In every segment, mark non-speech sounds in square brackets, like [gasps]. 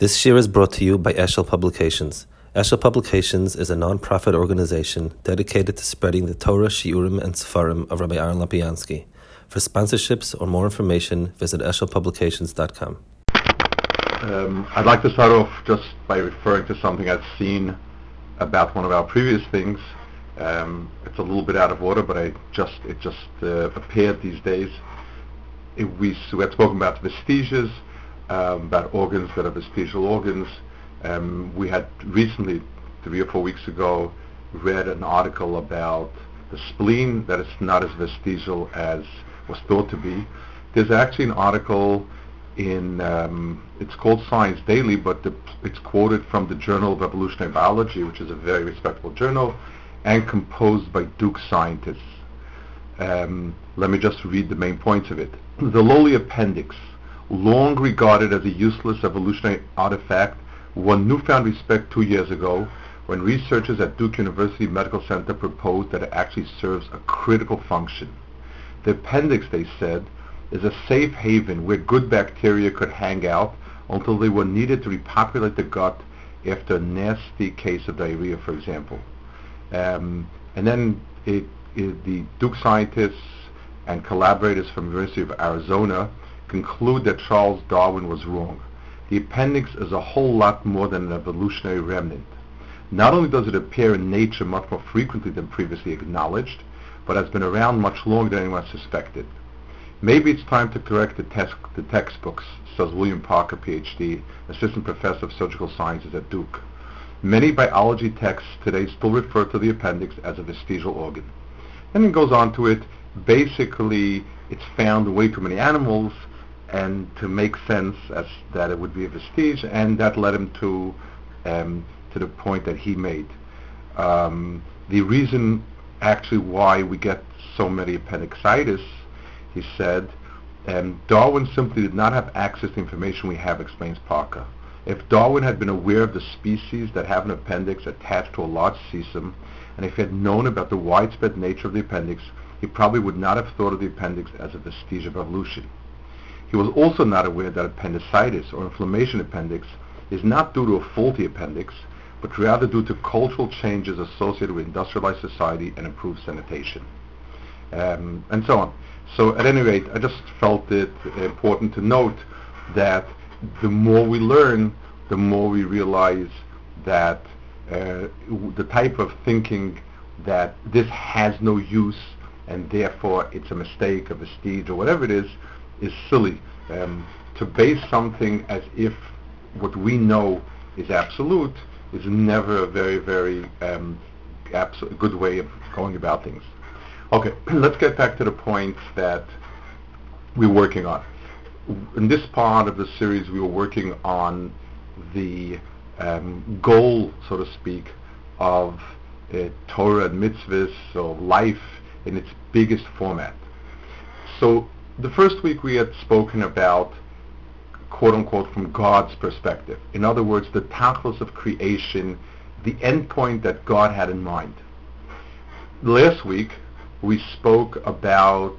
This year is brought to you by Eshel Publications. Eshel Publications is a non-profit organization dedicated to spreading the Torah, Shiurim, and Sefarim of Rabbi Aaron Lapiansky. For sponsorships or more information, visit eshelpublications.com. Um, I'd like to start off just by referring to something I've seen about one of our previous things. Um, it's a little bit out of order, but I just it just uh, appeared these days. It, we, we had spoken about vestiges, um, about organs that are vestigial organs. Um, we had recently, three or four weeks ago, read an article about the spleen that is not as vestigial as was thought to be. There's actually an article in, um, it's called Science Daily, but the, it's quoted from the Journal of Evolutionary Biology, which is a very respectable journal, and composed by Duke scientists. Um, let me just read the main points of it. [clears throat] The lowly appendix long regarded as a useless evolutionary artifact, won newfound respect two years ago when researchers at Duke University Medical Center proposed that it actually serves a critical function. The appendix, they said, is a safe haven where good bacteria could hang out until they were needed to repopulate the gut after a nasty case of diarrhea, for example. Um, and then it, it, the Duke scientists and collaborators from the University of Arizona conclude that Charles Darwin was wrong. The appendix is a whole lot more than an evolutionary remnant. Not only does it appear in nature much more frequently than previously acknowledged, but has been around much longer than anyone suspected. Maybe it's time to correct the, tes- the textbooks, says William Parker, PhD, assistant professor of surgical sciences at Duke. Many biology texts today still refer to the appendix as a vestigial organ. And it goes on to it, basically it's found in way too many animals, and to make sense as that it would be a vestige, and that led him to um, to the point that he made. Um, the reason actually why we get so many appendicitis, he said, um, Darwin simply did not have access to information we have, explains Parker. If Darwin had been aware of the species that have an appendix attached to a large cecum, and if he had known about the widespread nature of the appendix, he probably would not have thought of the appendix as a vestige of evolution. He was also not aware that appendicitis or inflammation appendix is not due to a faulty appendix, but rather due to cultural changes associated with industrialized society and improved sanitation, um, and so on. So at any rate, I just felt it important to note that the more we learn, the more we realize that uh, the type of thinking that this has no use and therefore it's a mistake, a vestige, or whatever it is, is silly. Um, to base something as if what we know is absolute is never a very, very um, good way of going about things. Okay, [clears throat] let's get back to the point that we're working on. In this part of the series, we were working on the um, goal, so to speak, of uh, Torah and mitzvahs, so life in its biggest format. So the first week we had spoken about quote unquote from God's perspective. In other words, the tachlis of creation, the endpoint that God had in mind. Last week we spoke about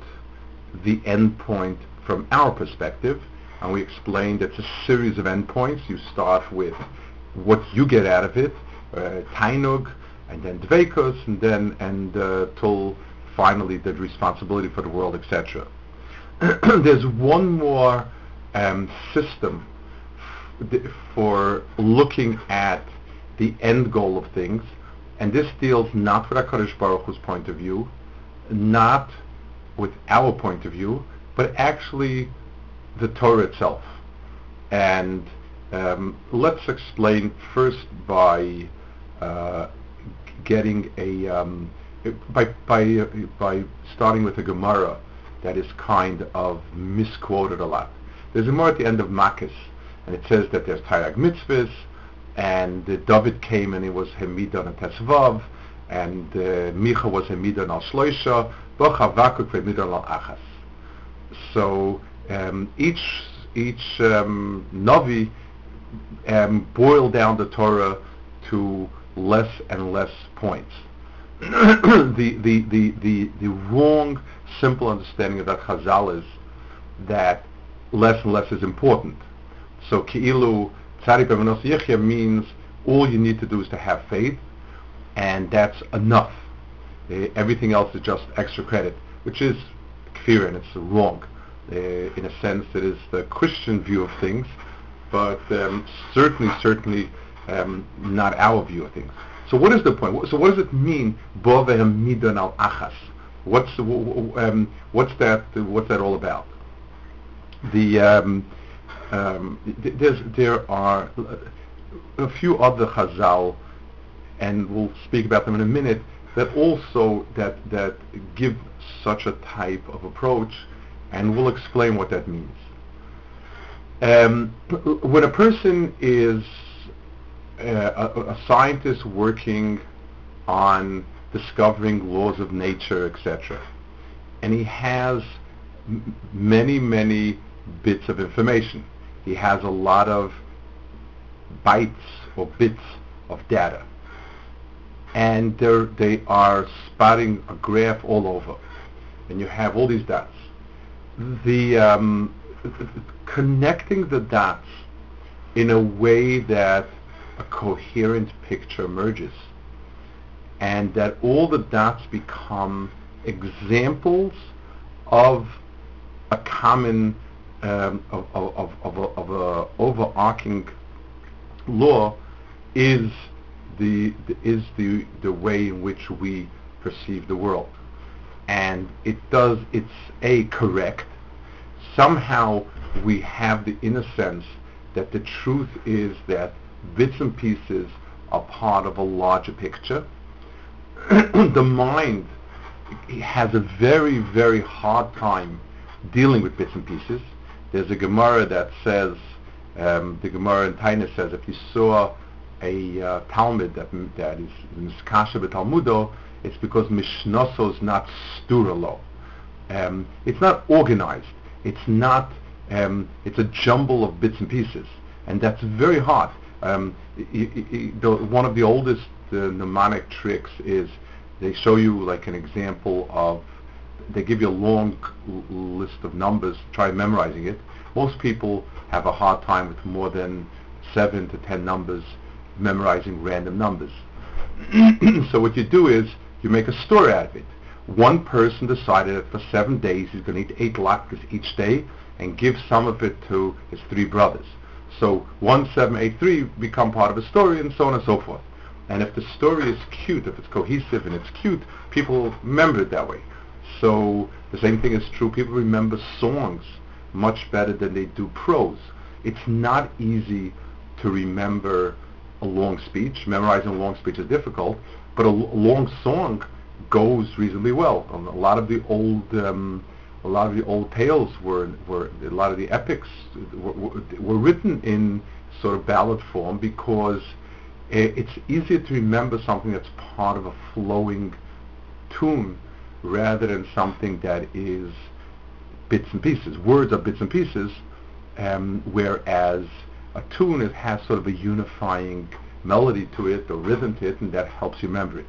the endpoint from our perspective, and we explained it's a series of endpoints. You start with what you get out of it, uh, tainug, and then dveikos, and then and uh, till finally the responsibility for the world, etc. [clears throat] There's one more um, system f- for looking at the end goal of things, and this deals not with HaKadosh Baruch Hu's point of view, not with our point of view, but actually the Torah itself. And um, let's explain first by uh, getting a um, by by by starting with a Gemara that is kind of misquoted a lot. There's a more at the end of Makis, and it says that there's Taryag mitzvahs, and uh, David came and he was Hemidon and Tesvav, and uh, Micha was Hemidon al Shloisha, Bochavakuk Hemidon al Achas. So um, each each um, Navi um, boiled down the Torah to less and less points. [coughs] the, the, the, the, the wrong simple understanding of that Chazal is that less and less is important. So Ki'ilu, Tzadik b'manos yichya means all you need to do is to have faith, and that's enough. Uh, everything else is just extra credit, which is kfir and it's wrong. Uh, in a sense, it is the Christian view of things, but um, certainly, certainly um, not our view of things. So what is the point? So what does it mean? Bo midon al achas. What's um, what's that? What's that all about? The um, um, there are a few other Chazal, and we'll speak about them in a minute, that also that that give such a type of approach, and we'll explain what that means. Um, when a person is a, a, scientist working on discovering laws of nature, etc., and he has m- many, many bits of information. He has a lot of bytes or bits of data. And they are spotting a graph all over. And you have all these dots. The um, connecting the dots in a way that a coherent picture emerges and that all the dots become examples of a common um, of, of, of, a, of a overarching law is the, the is the the way in which we perceive the world, and it does it's a correct. Somehow we have the inner sense that the truth is that bits and pieces are part of a larger picture. [clears throat] the mind has a very very hard time dealing with bits and pieces. There's a Gemara that says um, the Gemara in Taina says if you saw a uh, Talmud that, that is Miskasha Talmudo, it's because Mishnoso is not sturalo. Um, it's not organized. It's not. Um, it's a jumble of bits and pieces, and that's very hard. Um, one of the oldest uh, mnemonic tricks is they show you like an example of. They give you a long list of numbers. Try memorizing it. Most people have a hard time with more than seven to ten numbers memorizing random numbers. [clears throat] so what you do is you make a story out of it. One person decided that for seven days he's going to eat eight latkes each day and give some of it to his three brothers. So one, seven, eight, three become part of a story and so on and so forth. And if the story is cute, if it's cohesive and it's cute, people remember it that way. So the same thing is true. People remember songs much better than they do prose. It's not easy to remember a long speech. Memorizing a long speech is difficult, but a long song goes reasonably well. Um, a lot of the old um, a lot of the old tales were were a lot of the epics were, were, written in sort of ballad form because it's easier to remember something that's part of a flowing tune rather than something that is bits and pieces. Words are bits and pieces, um, whereas a tune it has sort of a unifying melody to it or rhythm to it, and that helps you remember it.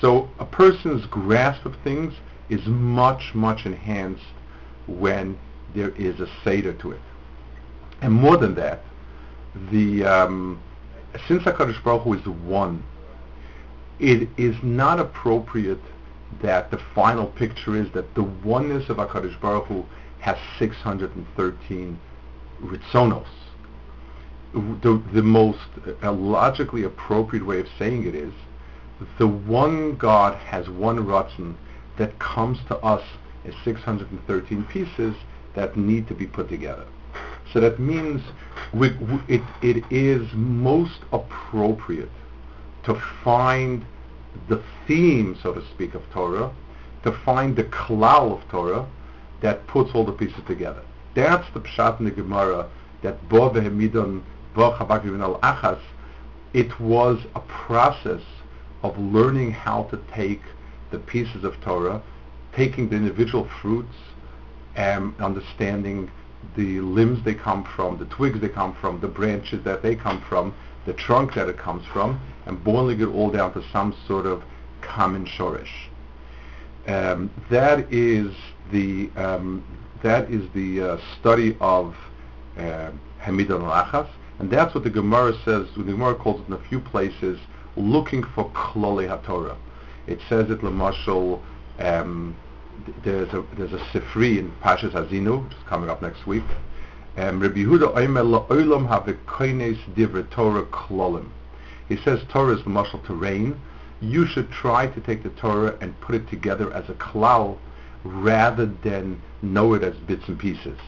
So a person's grasp of things is much, much enhanced when there is a seder to it. And more than that, the um, since HaKadosh Baruch Hu is one, it is not appropriate that the final picture is that the oneness of HaKadosh Baruch Hu has 613 ritzonos. The, the most uh, logically appropriate way of saying it is the one God has one ratzon that comes to us as 613 pieces that need to be put together. So that means we, we, it, it is most appropriate to find the theme, so to speak, of Torah, to find the klal of Torah that puts all the pieces together. That's the pshat in the Gemara that bo vehemidon al achas. It was a process of learning how to take the pieces of Torah, taking the individual fruits, and understanding the limbs they come from, the twigs they come from, the branches that they come from, the trunk that it comes from, and boiling it all down to some sort of common shorish. Um, that is the um, that is the uh, study of uh, Hamid al-Achas, And that's what the Gemara says, the Gemara calls it in a few places, looking for klole HaTorah. It says that Lamashal, um, there's a there's a Sifri in Pashas Azinu, which is coming up next week. Um, Rabbi Yehuda La'olam divrei Torah klolim. He says Torah is the muscle to rain. You should try to take the Torah and put it together as a klal rather than know it as bits and pieces.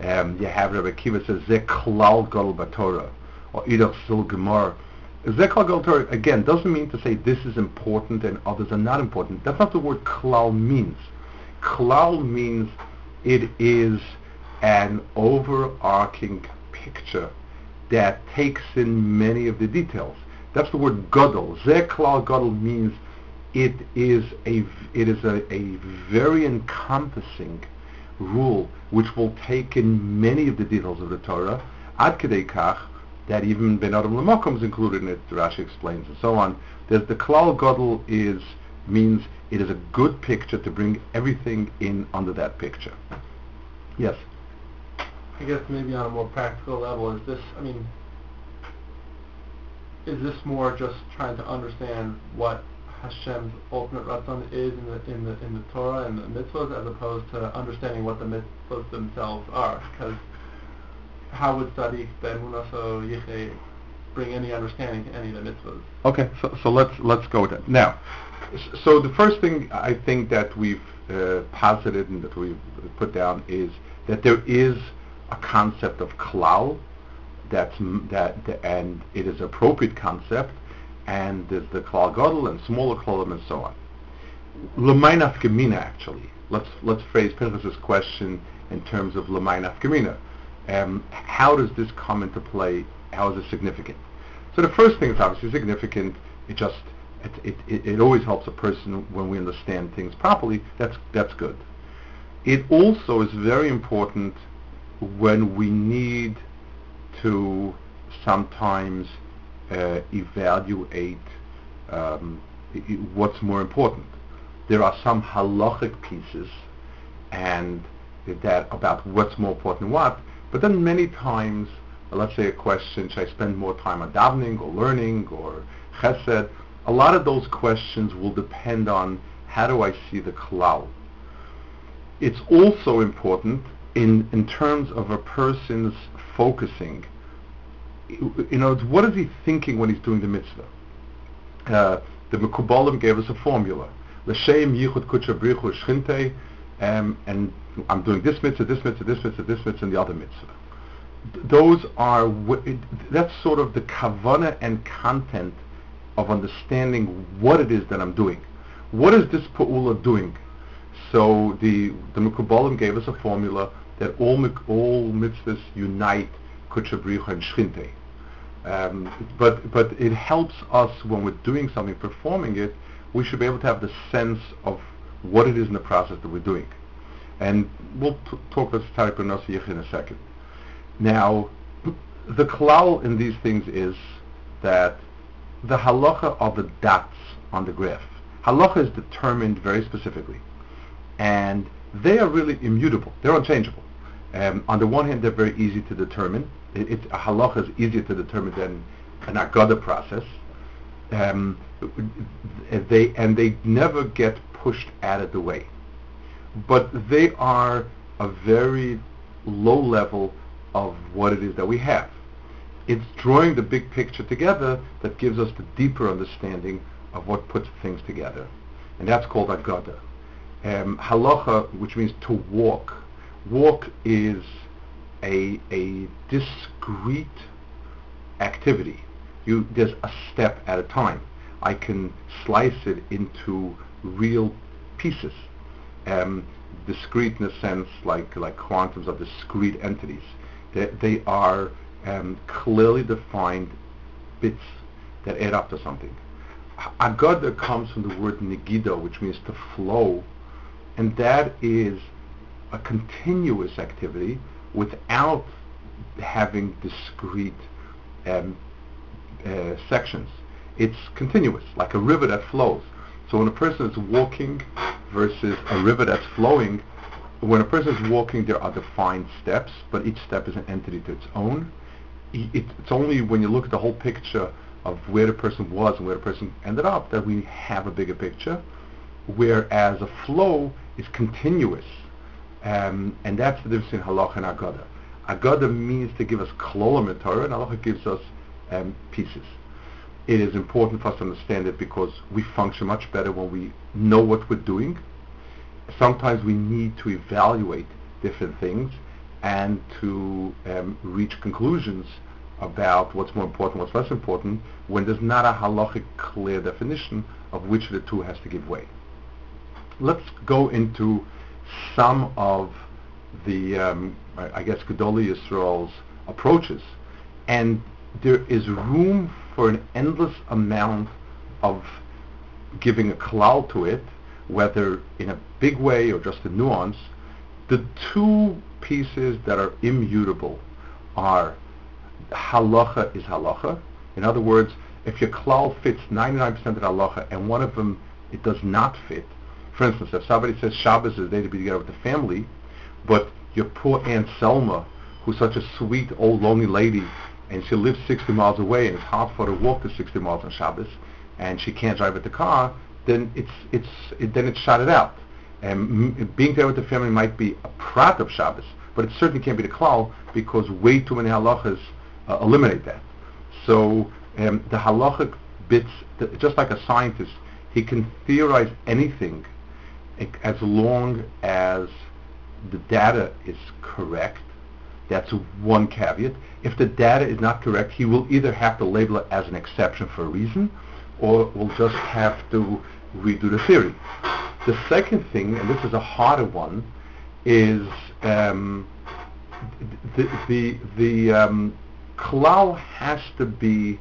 Um, you have Rabbi Kiva says Ze klal gadol b'Torah or Idach Sil Gemara. Ze klal gadol again doesn't mean to say this is important and others are not important. That's not the word klal means. Klal means it is an overarching picture that takes in many of the details. That's the word gadol. Ze klal gadol means it is a it is a, a very encompassing rule which will take in many of the details of the Torah. Ad kedei kach that even Ben Adam Lamokum is included in it. Rashi explains and so on. There's the klal gadol is means it is a good picture to bring everything in under that picture. Yes. I guess maybe on a more practical level, is this, I mean, is this more just trying to understand what Hashem's ultimate ratzon is in the in the in the Torah and the mitzvahs, as opposed to understanding what the mitzvahs themselves are? Because how would Sadiq Ben Munaso Yiche bring any understanding to any of the mitzvahs? Okay, so so let's let's go with that now. So the first thing I think that we've uh, posited and that we've put down is that there is a concept of klal that's that and it is appropriate concept and there's the klal gadol and smaller klalim and so on. L'maynaf gemina actually. Let's let's phrase Pinchas's question in terms of l'maynaf gemina. Um, how does this come into play? How is it significant? So the first thing is obviously significant. It just it, it, it, always helps a person when we understand things properly. That's that's good. It also is very important when we need to sometimes uh, evaluate um, what's more important. There are some halachic pieces and that about what's more important what, but then many times, let's say a question, should I spend more time on davening or learning or chesed? A lot of those questions will depend on how do I see the klal. It's also important in, in terms of a person's focusing you know, what is he thinking when he's doing the mitzvah? Uh, the Mekubalim gave us a formula. L'shem yichud kutsha brichu shchinte, um, and I'm doing this mitzvah, this mitzvah, this mitzvah, this mitzvah, and the other mitzvah. Those are, that's sort of the kavana and content of understanding what it is that I'm doing. What is this pa'ula doing? So the the Mekubalim gave us a formula that all all mitzvahs unite kutsha bricha and shchinte. Um, but but it helps us when we're doing something, performing it. We should be able to have the sense of what it is in the process that we're doing, and we'll t- talk about Tariq in a second. Now, the klal in these things is that the halacha are the dots on the graph. Halacha is determined very specifically, and they are really immutable. They're unchangeable. Um, on the one hand, they're very easy to determine it, it, a halacha is easier to determine than an agada process. Um, they and they never get pushed out of the way, but they are a very low level of what it is that we have. It's drawing the big picture together that gives us the deeper understanding of what puts things together, and that's called agada. Um, halacha, which means to walk. Walk is a, a discrete activity. You, there's a step at a time. I can slice it into real pieces. Um, discrete in a sense, like like quantums of discrete entities. They, they are um, clearly defined bits that add up to something. Agada comes from the word negido, which means to flow, and that is a continuous activity without having discrete um, uh, sections. It's continuous, like a river that flows. So when a person is walking versus a river that's flowing, when a person is walking, there are defined steps, but each step is an entity to its own. it's only when you look at the whole picture of where the person was and where the person ended up that we have a bigger picture, whereas a flow is continuous. Um, and that's the difference between halacha and agada. Agada means to give us klolam in Torah, and halacha gives us um, pieces. It is important for us to understand it because we function much better when we know what we're doing. Sometimes we need to evaluate different things and to um, reach conclusions about what's more important, what's less important, when there's not a halachic clear definition of which of the two has to give way. Let's go into some of the, um, I guess, Gedolei Yisrael's approaches. And there is room for an endless amount of giving a klal to it, whether in a big way or just a nuance. The two pieces that are immutable are halacha is halacha. In other words, if your klal fits 99% of halacha and one of them it does not fit, for instance, if somebody says Shabbos is a day to be together with the family, but your poor Aunt Selma, who's such a sweet old lonely lady, and she lives 60 miles away, and it's hard for her to walk the 60 miles on Shabbos, and she can't drive with the car, then it's it's it, then it's shot it out. And m- being there with the family might be a prat of Shabbos, but it certainly can't be the klal because way too many halachas uh, eliminate that. So um, the halachic bits, the, just like a scientist, he can theorize anything as long as the data is correct. That's one caveat. If the data is not correct, he will either have to label it as an exception for a reason, or will just have to redo the theory. The second thing, and this is a harder one, is um, the the the um, klal has to be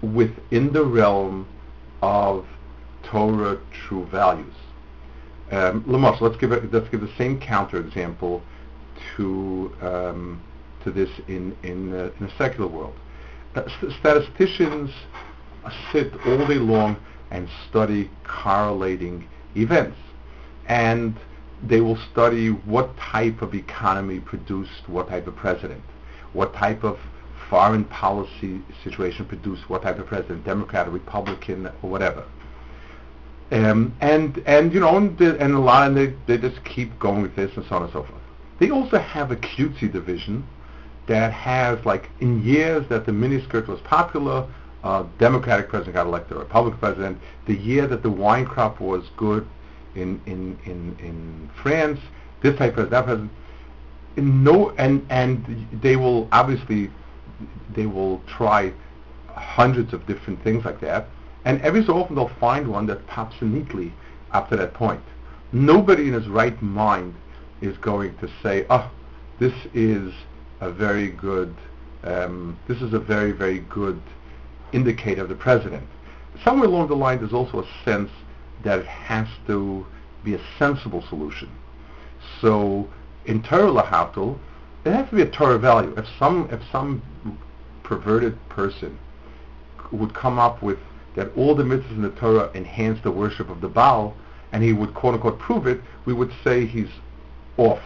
within the realm of Torah true values. Um, let's give it, let's give the same counterexample to um, to this in in, uh, in a secular world. Uh, st- statisticians sit all day long and study correlating events, and they will study what type of economy produced what type of president, what type of foreign policy situation produced what type of president, Democrat or Republican or whatever. Um, and and you know and, and a lot and they, they just keep going with this and so on and so forth. They also have a cutesy division that has like in years that the miniskirt was popular, uh, Democratic president got elected, Republican president. The year that the wine crop was good in in in, in France, this type of that president. No, and and they will obviously they will try hundreds of different things like that and every so often they'll find one that pops neatly after that point. Nobody in his right mind is going to say, oh, this is a very good, um, this is a very, very good indicator of the president. Somewhere along the line, there's also a sense that it has to be a sensible solution. So in Torah Lahatul, it has to be a Torah value. If some, if some perverted person would come up with that all the mitzvahs in the Torah enhance the worship of the Baal, and he would quote unquote prove it, we would say he's off,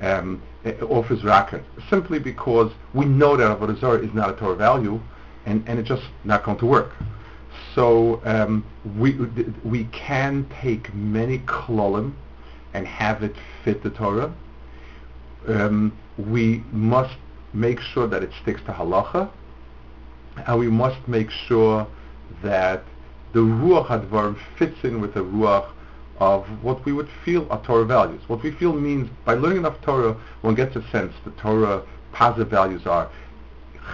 um, eh, off his racket, simply because we know that Avodah Zarah is not a Torah value, and, and it's just not going to work. So um, we we can take many klolim and have it fit the Torah. Um, we must make sure that it sticks to halacha, and we must make sure that the Ruach Hadvar fits in with the Ruach of what we would feel are Torah values. What we feel means, by learning enough Torah, one gets a sense the Torah positive values are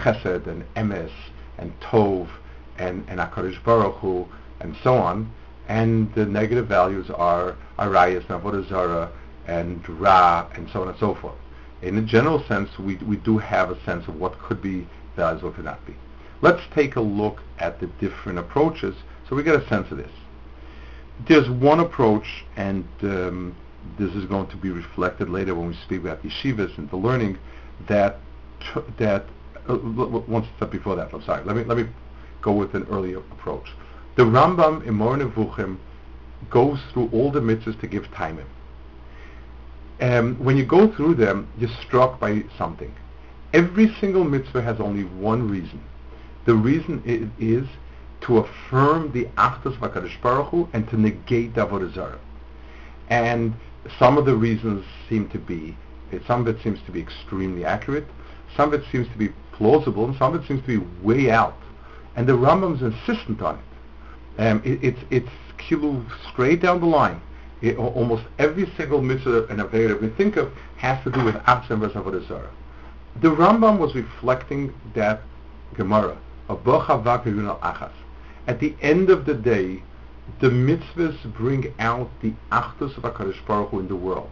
Chesed and Emes and Tov and, and HaKadosh Baruch Hu and so on. And the negative values are Arayas and Avodah and Ra and so on and so forth. In a general sense, we, we do have a sense of what could be values, what could not be. Let's take a look at the different approaches so we get a sense of this. There's one approach, and um, this is going to be reflected later when we speak about yeshivas and the learning, that that uh, one step before that. I'm sorry. Let me let me go with an earlier approach. The Rambam in Moreh Nevuchim goes through all the mitzvahs to give time. Um, when you go through them, you're struck by something. Every single mitzvah has only one reason. The reason is to affirm the Achdus Vakadosh Baruch Hu and to negate Avodah Zarah. And some of the reasons seem to be, some of it seems to be extremely accurate, some of it seems to be plausible, and some of it seems to be way out. And the Rambam's insistent on it. Um, it it's it's kilu straight down the line. It, almost every single mitzvah and avera we think of has to do with Atzem Avodah Zarah. The Rambam was reflecting that Gemara, achas. At the end of the day, the mitzvahs bring out the achdus of HaKadosh Baruch Hu in the world.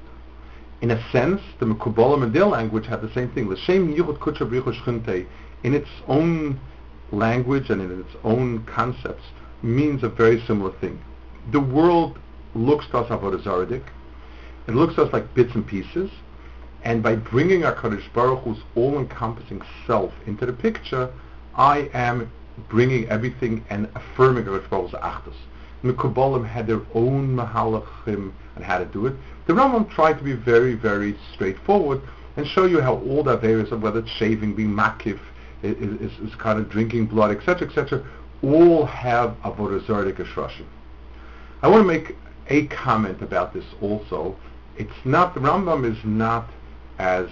In a sense, the Mekubalim in their language had the same thing. L'shem yichud shchinte, in its own language and in its own concepts, means a very similar thing. The world looks to us avodah zaradik. It looks to us like bits and pieces. And by bringing HaKadosh Baruch Hu's all-encompassing self into the picture, I am bringing everything and affirming Hu's achdus. The Kabbalim had their own mahalachim and how to do it. The Rambam tried to be very, very straightforward and show you how all the various of whether it's shaving, being makif, is, is, is kind of drinking blood, etc., etc., all have avodah zardik ashrashim. I want to make a comment about this also. It's not the Rambam is not as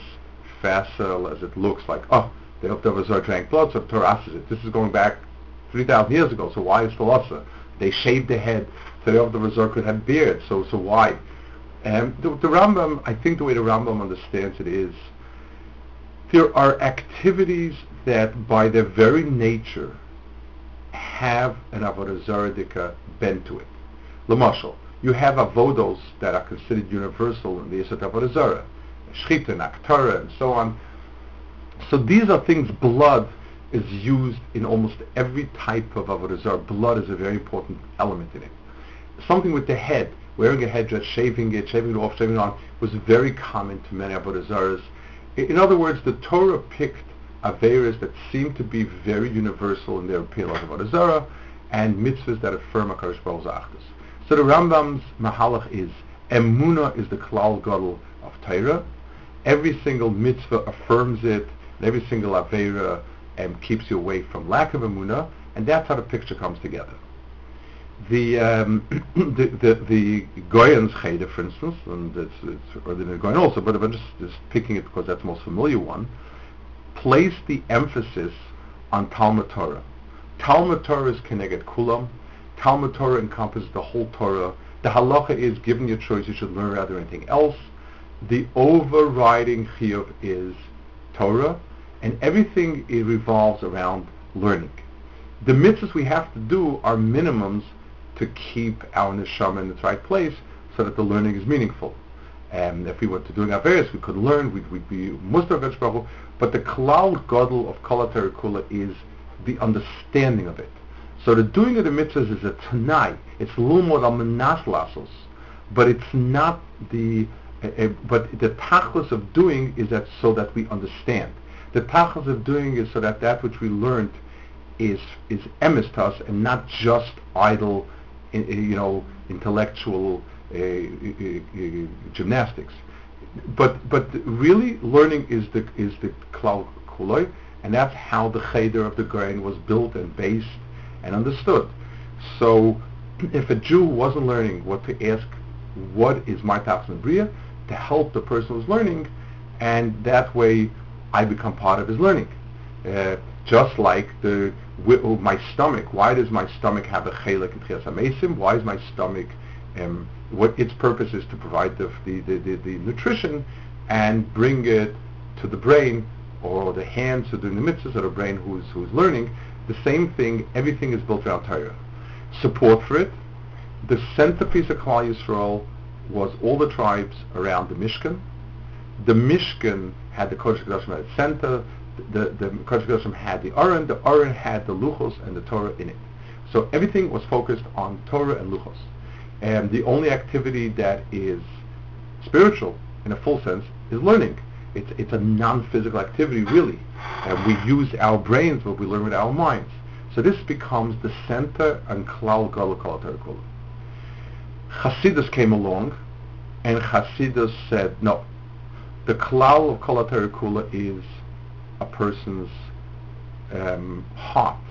facile as it looks like. Oh, the Avodah Zarah drank blood, so Torah it. This is going back 3,000 years ago, so why is the Lassa? They shaved their head, so the Zarah could have beard, so so why? Um, the, the Rambam, I think the way the Rambam understands it is, there are activities that by their very nature have an Avodah Zaradika bent to it. Lamashal, you have avodos that are considered universal in the Yisot Avodah Shchita and and so on. So these are things, blood is used in almost every type of Avodah Zarah. Blood is a very important element in it. Something with the head, wearing a headdress, shaving it, shaving it off, shaving it on, was very common to many Avodah. In other words, the Torah picked Averas that seem to be very universal in their appeal of Avodah Zarah and mitzvahs that affirm HaKadosh Baruch. So the Rambam's mahalach is, Emuna is the klal gadol of Torah. Every single mitzvah affirms it, and every single Avera um, keeps you away from lack of Emuna, and that's how the picture comes together. The um, [clears throat] the the, the Gaon's Cheder, for instance, and it's, it's or the Gaon also, but I'm just, just picking it because that's the most familiar one, place the emphasis on Talmud Torah. Talmud Torah is Keneged Kulam. Talmud Torah encompasses the whole Torah. The halacha is, given your choice, you should learn rather than anything else. The overriding chiyuv is Torah, and everything revolves around learning. The mitzvahs we have to do are minimums to keep our neshama in its right place so that the learning is meaningful. And if we were to doing Averis, we could learn, we'd, we'd be Mustafa Baruch but the klal gadol of Kala Kula is the understanding of it. So the doing of the mitzvahs is a tanai. It's lumod al lasos, but it's not the. Uh, uh, but the tachlis of doing is that so that we understand. The tachlis of doing is so that that which we learned is is emes to us and not just idle, you know, intellectual uh, uh, uh, uh, gymnastics. But but really, learning is the is the klal kuloi, and that's how the cheder of the grain was built and based and understood. So, [clears throat] if a Jew wasn't learning what to ask, what is my tachlis bria, to help the person who's learning, and that way I become part of his learning. Uh, just like the my stomach. Why does my stomach have a chelik in Tchias Why is my stomach um, what its purpose is to provide the, the, the, the, nutrition and bring it to the brain or the hands doing the mitzvahs or the brain who's, who's learning. The same thing, everything is built around Torah. Support for it. The centerpiece of Klal Yisrael was all the tribes around the Mishkan. The Mishkan had the Kodesh Kodashim at its center. The, the Kodesh Kodashim had the Aron. The Aron had the Luchos and the Torah in it. So everything was focused on Torah and Luchos. And the only activity that is spiritual in a full sense is learning. It's, it's a non-physical activity, really. And we use our brains, but we learn with our minds. So this becomes the center and klal Kula. Hasidus came along, and Hasidus said, no, the klal of Kala Kula is a person's um, heart,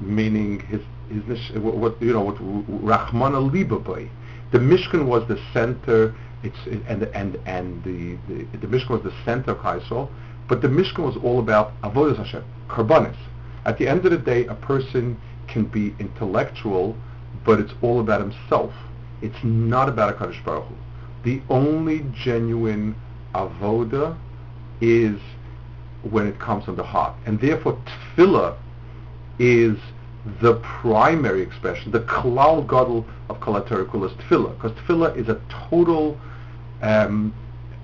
meaning his his what you know what Rachmana. The Mishkan was the center. It's and and and the the, the Mishkan was the center of Chaisol, but the Mishkan was all about avodas Hashem, karbanis. At the end of the day, a person can be intellectual, but it's all about himself. It's not about a Kaddish Baruch Hu. The only genuine avoda is when it comes from the heart. And therefore tefillah is the primary expression, the klal gadol of kalaterikul is tefillah, because tefillah is a total, um,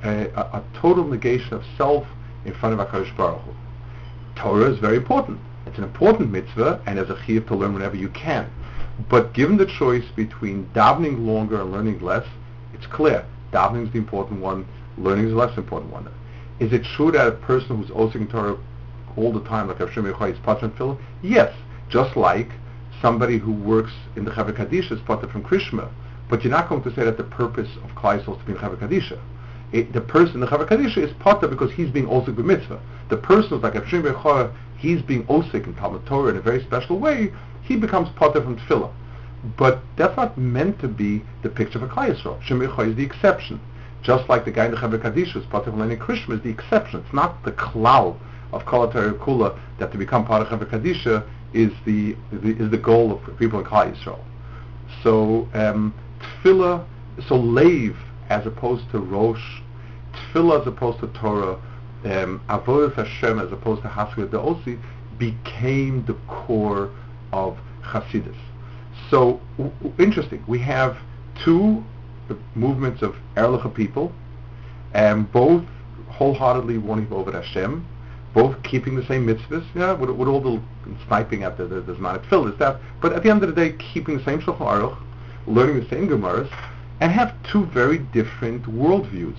a, a, total negation of self in front of HaKadosh Baruch Hu. Torah is very important. It's an important mitzvah, and as a chiyuv to learn whenever you can. But given the choice between davening longer and learning less, it's clear. Davening is the important one, learning is less important one. Is it true that a person who's osing Torah all the time, like Hashem Yechai, is Patan Philip? Yes, just like somebody who works in the Kadisha is Patan from Krishma. But you're not going to say that the purpose of Klai is to be in Chevra Kadisha. The person, in the Chevra Kadisha, is Pata because he's being osik b'mitzvah. The person who's like Hashem Yechai, he's being osik in Talmud Torah in a very special way, he becomes Pata from Tefillah. But that's not meant to be the picture of a Klai Yisrael. Is the exception. Just like the guy in the Chaver Kaddish who's part of Lenin Krishma is the exception. It's not the klal of Kolatar Kula that to become part of Kaddish is the, is the goal of people in Klal Yisrael. So um, tefillah, so lave as opposed to rosh, tefillah as opposed to Torah, um, Hashem as opposed to Hasrid Osi became the core of Hasidus. So w- interesting. We have two the movements of Erlicha people, and both wholeheartedly wanting over Hashem, both keeping the same mitzvahs, yeah, with, with all the sniping at the, the, the Zman Phil is that, but at the end of the day, keeping the same Shulchan Aruch, learning the same Gemaras, and have two very different worldviews.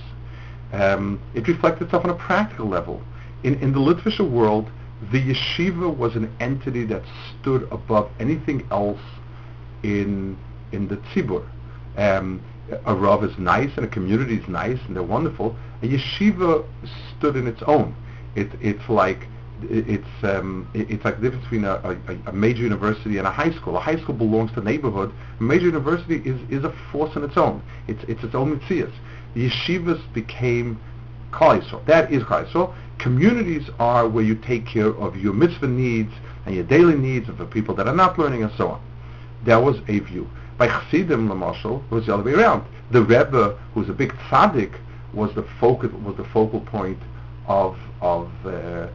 Um, it reflects itself on a practical level. In, in the Litvische world, the yeshiva was an entity that stood above anything else in in the tzibur. Um, a Rav is nice and a community is nice and they're wonderful. A yeshiva stood in its own. It, it's like it's um, it's like the difference between a, a, a, major university and a high school. A high school belongs to the neighborhood. A major university is, is a force in its own. It's it's its own mitzias. The yeshivas became Kalisol. That is Kalisol. Communities are where you take care of your mitzvah needs and your daily needs of the people that are not learning and so on. That was a view. By Chassidim, Lamashal, was the other way around. The Rebbe, who's a big tzaddik, was the focal was the focal point of of uh,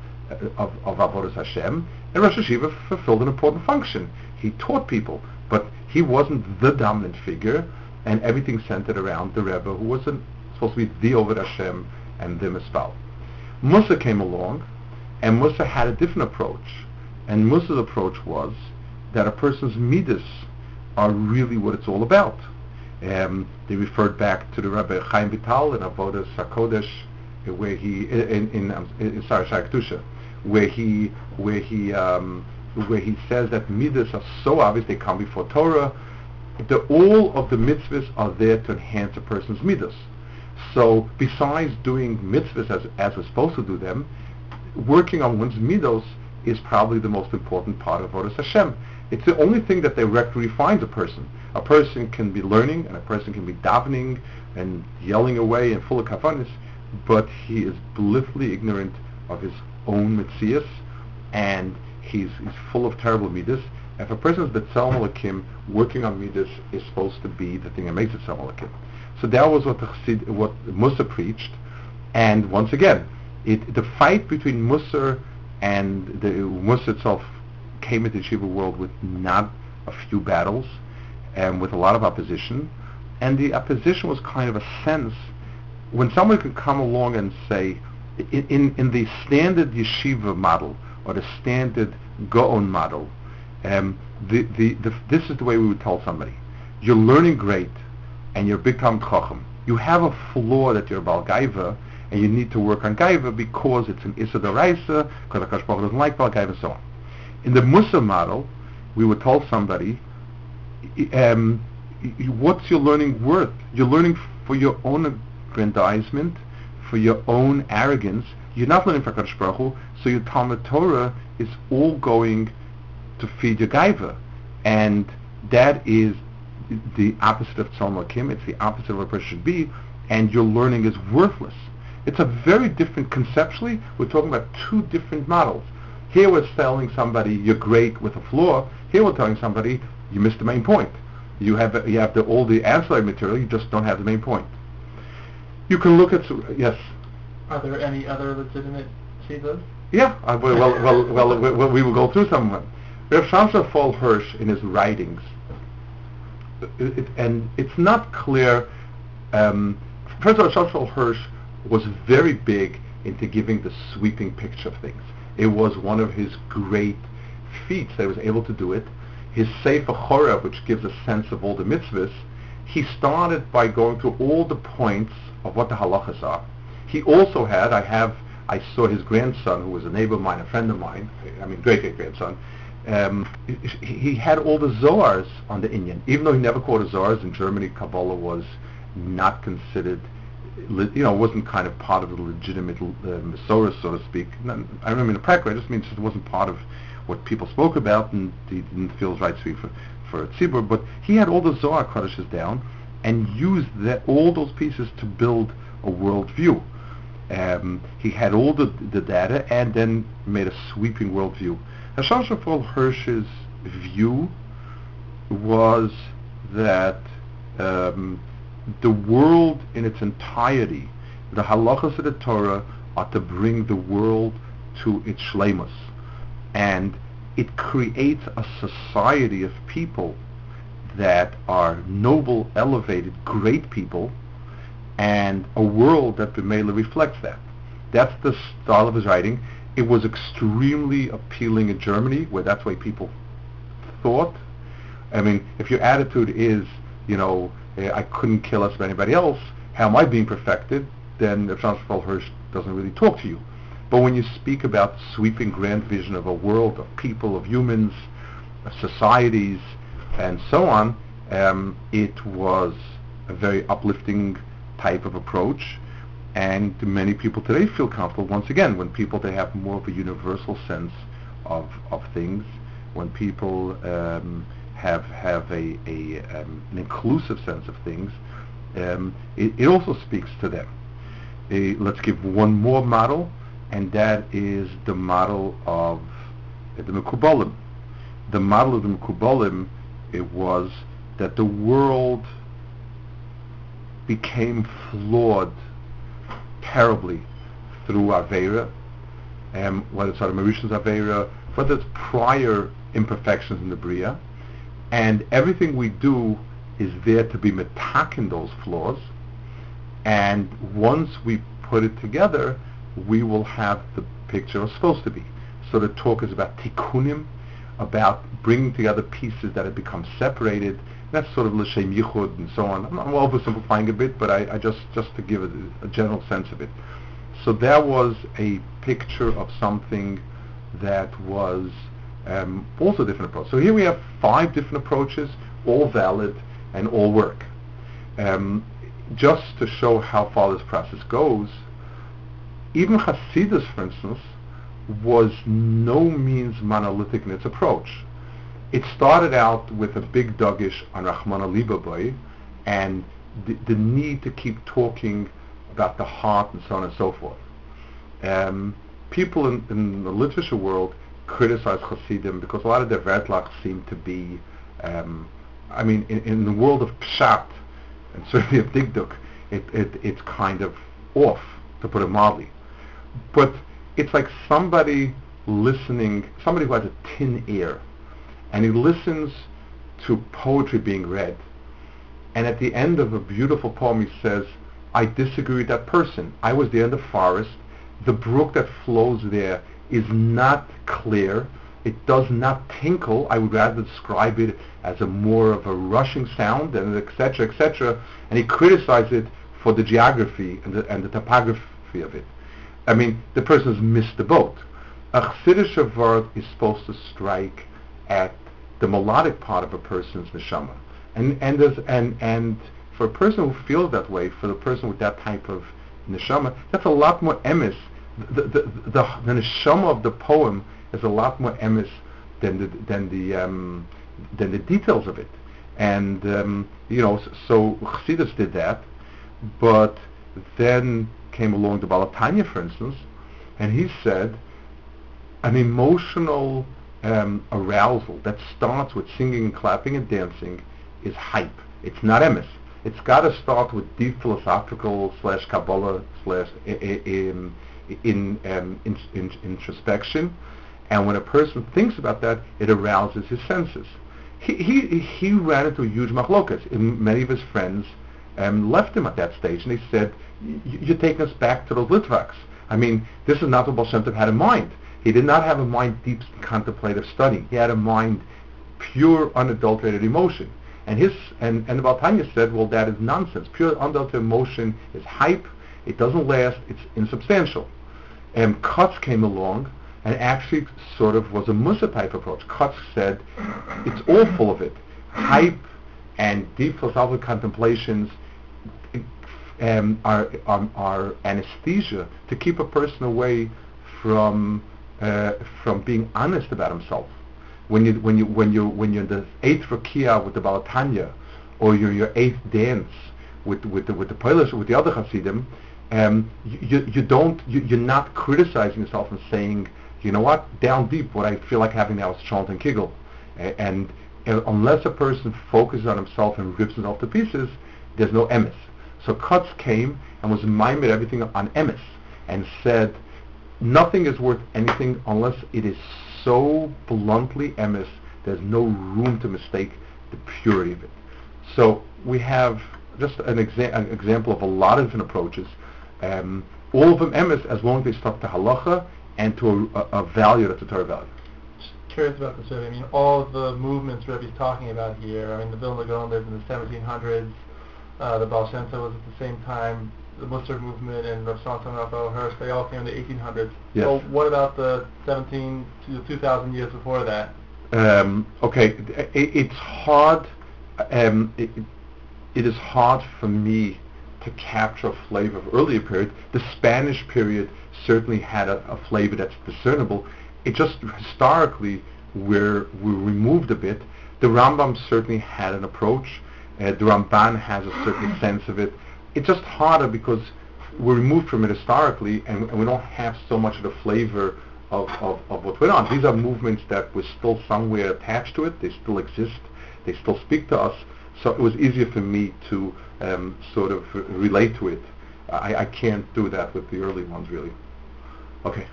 of, of Avodas Hashem, and Rosh Hashiva fulfilled an important function. He taught people, but he wasn't the dominant figure, and everything centered around the Rebbe, who was an, supposed to be the Oved Hashem and the Mispal. Mussar came along, and Mussar had a different approach, and Mussar's approach was that a person's midas are really what it's all about. Um, they referred back to the Rabbi Chaim Vital in Avodas Hakodesh, where he in in, um, in Sarah where he where he um, where he says that midas are so obvious they come before Torah. The, all of the mitzvahs are there to enhance a person's midas. So besides doing mitzvahs as, as we're supposed to do them, working on one's midos is probably the most important part of Avodas Hashem. It's the only thing that directly refines a person. A person can be learning and a person can be davening and yelling away and full of kafanis, but he is blissfully ignorant of his own mitzias and he's, he's full of terrible midas. If a person is betzal malakim, working on midas is supposed to be the thing that makes it malakim. So that was what the Chassid, what Mussar preached, and once again, it, the fight between Mussar and the Mussar itself came into yeshiva world with not a few battles and with a lot of opposition. And the opposition was kind of a sense when someone could come along and say, in, in, in the standard yeshiva model or the standard Gaon model, um, the, the, the, this is the way we would tell somebody. You're learning great and you're big time chacham. You have a flaw that you're Balgaiva and you need to work on Gaiva because it's an Issa Daraisa, because Akash Baruch doesn't like Balgaiva and so on. In the Mussar model, we would tell somebody, um, what's your learning worth? You're learning for your own aggrandizement, for your own arrogance. you're not learning for Kadosh Baruch Hu, so your Talmud Torah is all going to feed your gaiva. And that is the opposite of Tzalma Kim. It's the opposite of what a person should be. And your learning is worthless. It's a very different, conceptually, we're talking about two different models. Here we're telling somebody you're great with a flaw. Here we're telling somebody you missed the main point. You have you have the, all the ancillary material. You just don't have the main point. You can look at yes. Are there any other legitimate shivas? Yeah. Uh, well, well, well, well, well, we will go through some of them. Rav Shimshon Raphael Hirsch in his writings, it, it, and it's not clear. Um, first of all, Shimshon Raphael Hirsch was very big into giving the sweeping picture of things. It was one of his great feats that he was able to do it. His Sefer Chorev, which gives a sense of all the mitzvahs, he started by going through all the points of what the halachas are. He also had, I have, I saw his grandson, who was a neighbor of mine, a friend of mine, I mean great-great-grandson, um, he had all the Zohars on the Indian. Even though he never quoted Zohars in Germany, Kabbalah was not considered, you know, wasn't kind of part of the legitimate uh, so to speak. I don't mean a practical, I just mean it wasn't part of what people spoke about, and he didn't feel right to speak for, for Tzibur. But he had all the Zohar Kadishes down and used that, all those pieces to build a worldview. Um, he had all the, the data and then made a sweeping worldview. Hashem Shafal Hirsch's view was that um, the world in its entirety, the halachas of the Torah, are to bring the world to its shlemus. And it creates a society of people that are noble, elevated, great people, and a world that Bimela reflects that. That's the style of his writing. It was extremely appealing in Germany, where that's why people thought. I mean, if your attitude is, you know, I couldn't kill us or anybody else, how am I being perfected? Then if Jean-Paul Hirsch doesn't really talk to you. But when you speak about sweeping grand vision of a world, of people, of humans, of societies, and so on, um, it was a very uplifting type of approach and many people today feel comfortable, once again, when people, they have more of a universal sense of, of things, when people um, have, have a, a um, an inclusive sense of things, um, it, it, also speaks to them. Uh, let's give one more model, and that is the model of the Mekubalim. The model of the Mekubalim, it was that the world became flawed terribly through Avera, um, whether it's Mauritius Avera, whether it's prior imperfections in the Bria, and everything we do is there to be metakin those flaws, and once we put it together, we will have the picture it's supposed to be. So the talk is about tikkunim, about bringing together pieces that have become separated. That's sort of l'shem yichud and so on. I'm, I'm oversimplifying a bit, but I, I just just to give a, a general sense of it. So there was a picture of something that was um, also different approach. So here we have five different approaches, all valid and all work. Um, just to show how far this process goes, even Hasidus, for instance, was no means monolithic in its approach. It started out with a big duggish on Rachmana liba and the, the, need to keep talking about the heart and so on and so forth. Um, people in, in, the literature world criticize Hasidim because a lot of their vertlach seem to be, um, I mean, in, in, the world of pshat and [laughs] certainly of digduk, it, it, it's kind of off, to put it mildly. But it's like somebody listening, somebody who has a tin ear, and he listens to poetry being read, and at the end of a beautiful poem he says, I disagree with that person. I was there in the forest. The brook that flows there is not clear. It does not tinkle. I would rather describe it as a more of a rushing sound and etc. etc. And he criticized it for the geography and the, and the topography of it. I mean, the person has missed the boat. A chassidische word is supposed to strike at the melodic part of a person's neshama. And, and, and, and for a person who feels that way, for the person with that type of neshama, that's a lot more emes the the the, the neshama of the poem is a lot more emes than the than the um, than the details of it. And um, you know, so Chassidus did that, but then came along the Baal HaTanya, for instance, and he said an emotional um, arousal that starts with singing and clapping and dancing is hype. It's not emes. It's got to start with deep philosophical slash Kabbalah slash in, in, um, in, in, introspection. And when a person thinks about that, it arouses his senses. He, he, he ran into a huge machlokas. Many of his friends um, left him at that stage, and they said, "You're taking us back to those Litvaks. I mean, this is not what Baal had in mind. He did not have a mind deep contemplative study. He had a mind pure, unadulterated emotion. And his and and the Baal HaTanya said, well, that is nonsense. Pure, unadulterated emotion is hype. It doesn't last. It's insubstantial. And Kotzk came along and actually sort of was a Mussar type approach. Kotzk said, it's all full of it. Hype and deep philosophical contemplations um, are, are, are anesthesia to keep a person away from uh, from being honest about himself. When you when you when you when you're in the eighth rakia with the Baal HaTanya, or you're your eighth dance with with the with the Polish with the other Hasidim, um, you you don't you, you're not criticizing yourself and saying, you know what, down deep, what I feel like having now is chant and kiggle, and, and unless a person focuses on himself and rips himself to pieces, there's no emes. So Kotzk came and was mimed everything on emes and said nothing is worth anything unless it is so bluntly emes. There's no room to mistake the purity of it. So we have just an, exa- an example of a lot of different approaches. Um, all of them emes as long as they stuck to halacha and to a, a, a value that's a Torah value. Just curious about this, Rebbe. I mean, all of the movements Rebbe's talking about here. I mean, the Vilna Gaon lived in the 1700s. Uh, the Baal Shem Tov was at the same time the Mussar movement and Rav Shlomo Raphael Hirsch, they all came in the 1800s. Yes. So what about the 17 to 2,000 years before that? Um, okay, it, it's hard. Um, it, it is hard for me to capture a flavor of earlier period. The Spanish period certainly had a, a flavor that's discernible. It just historically we're we're removed a bit. The Rambam certainly had an approach. Uh, the Ramban has a certain [gasps] sense of it it's just harder because we're removed from it historically and, and we don't have so much of the flavor of, of, of what went on. These are movements that were still somewhere attached to it. They still exist. They still speak to us. So it was easier for me to um, sort of relate to it. I, I can't do that with the early ones, really. Okay.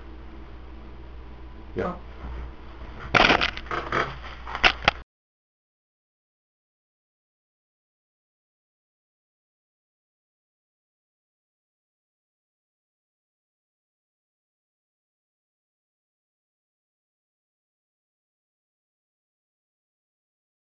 Yeah.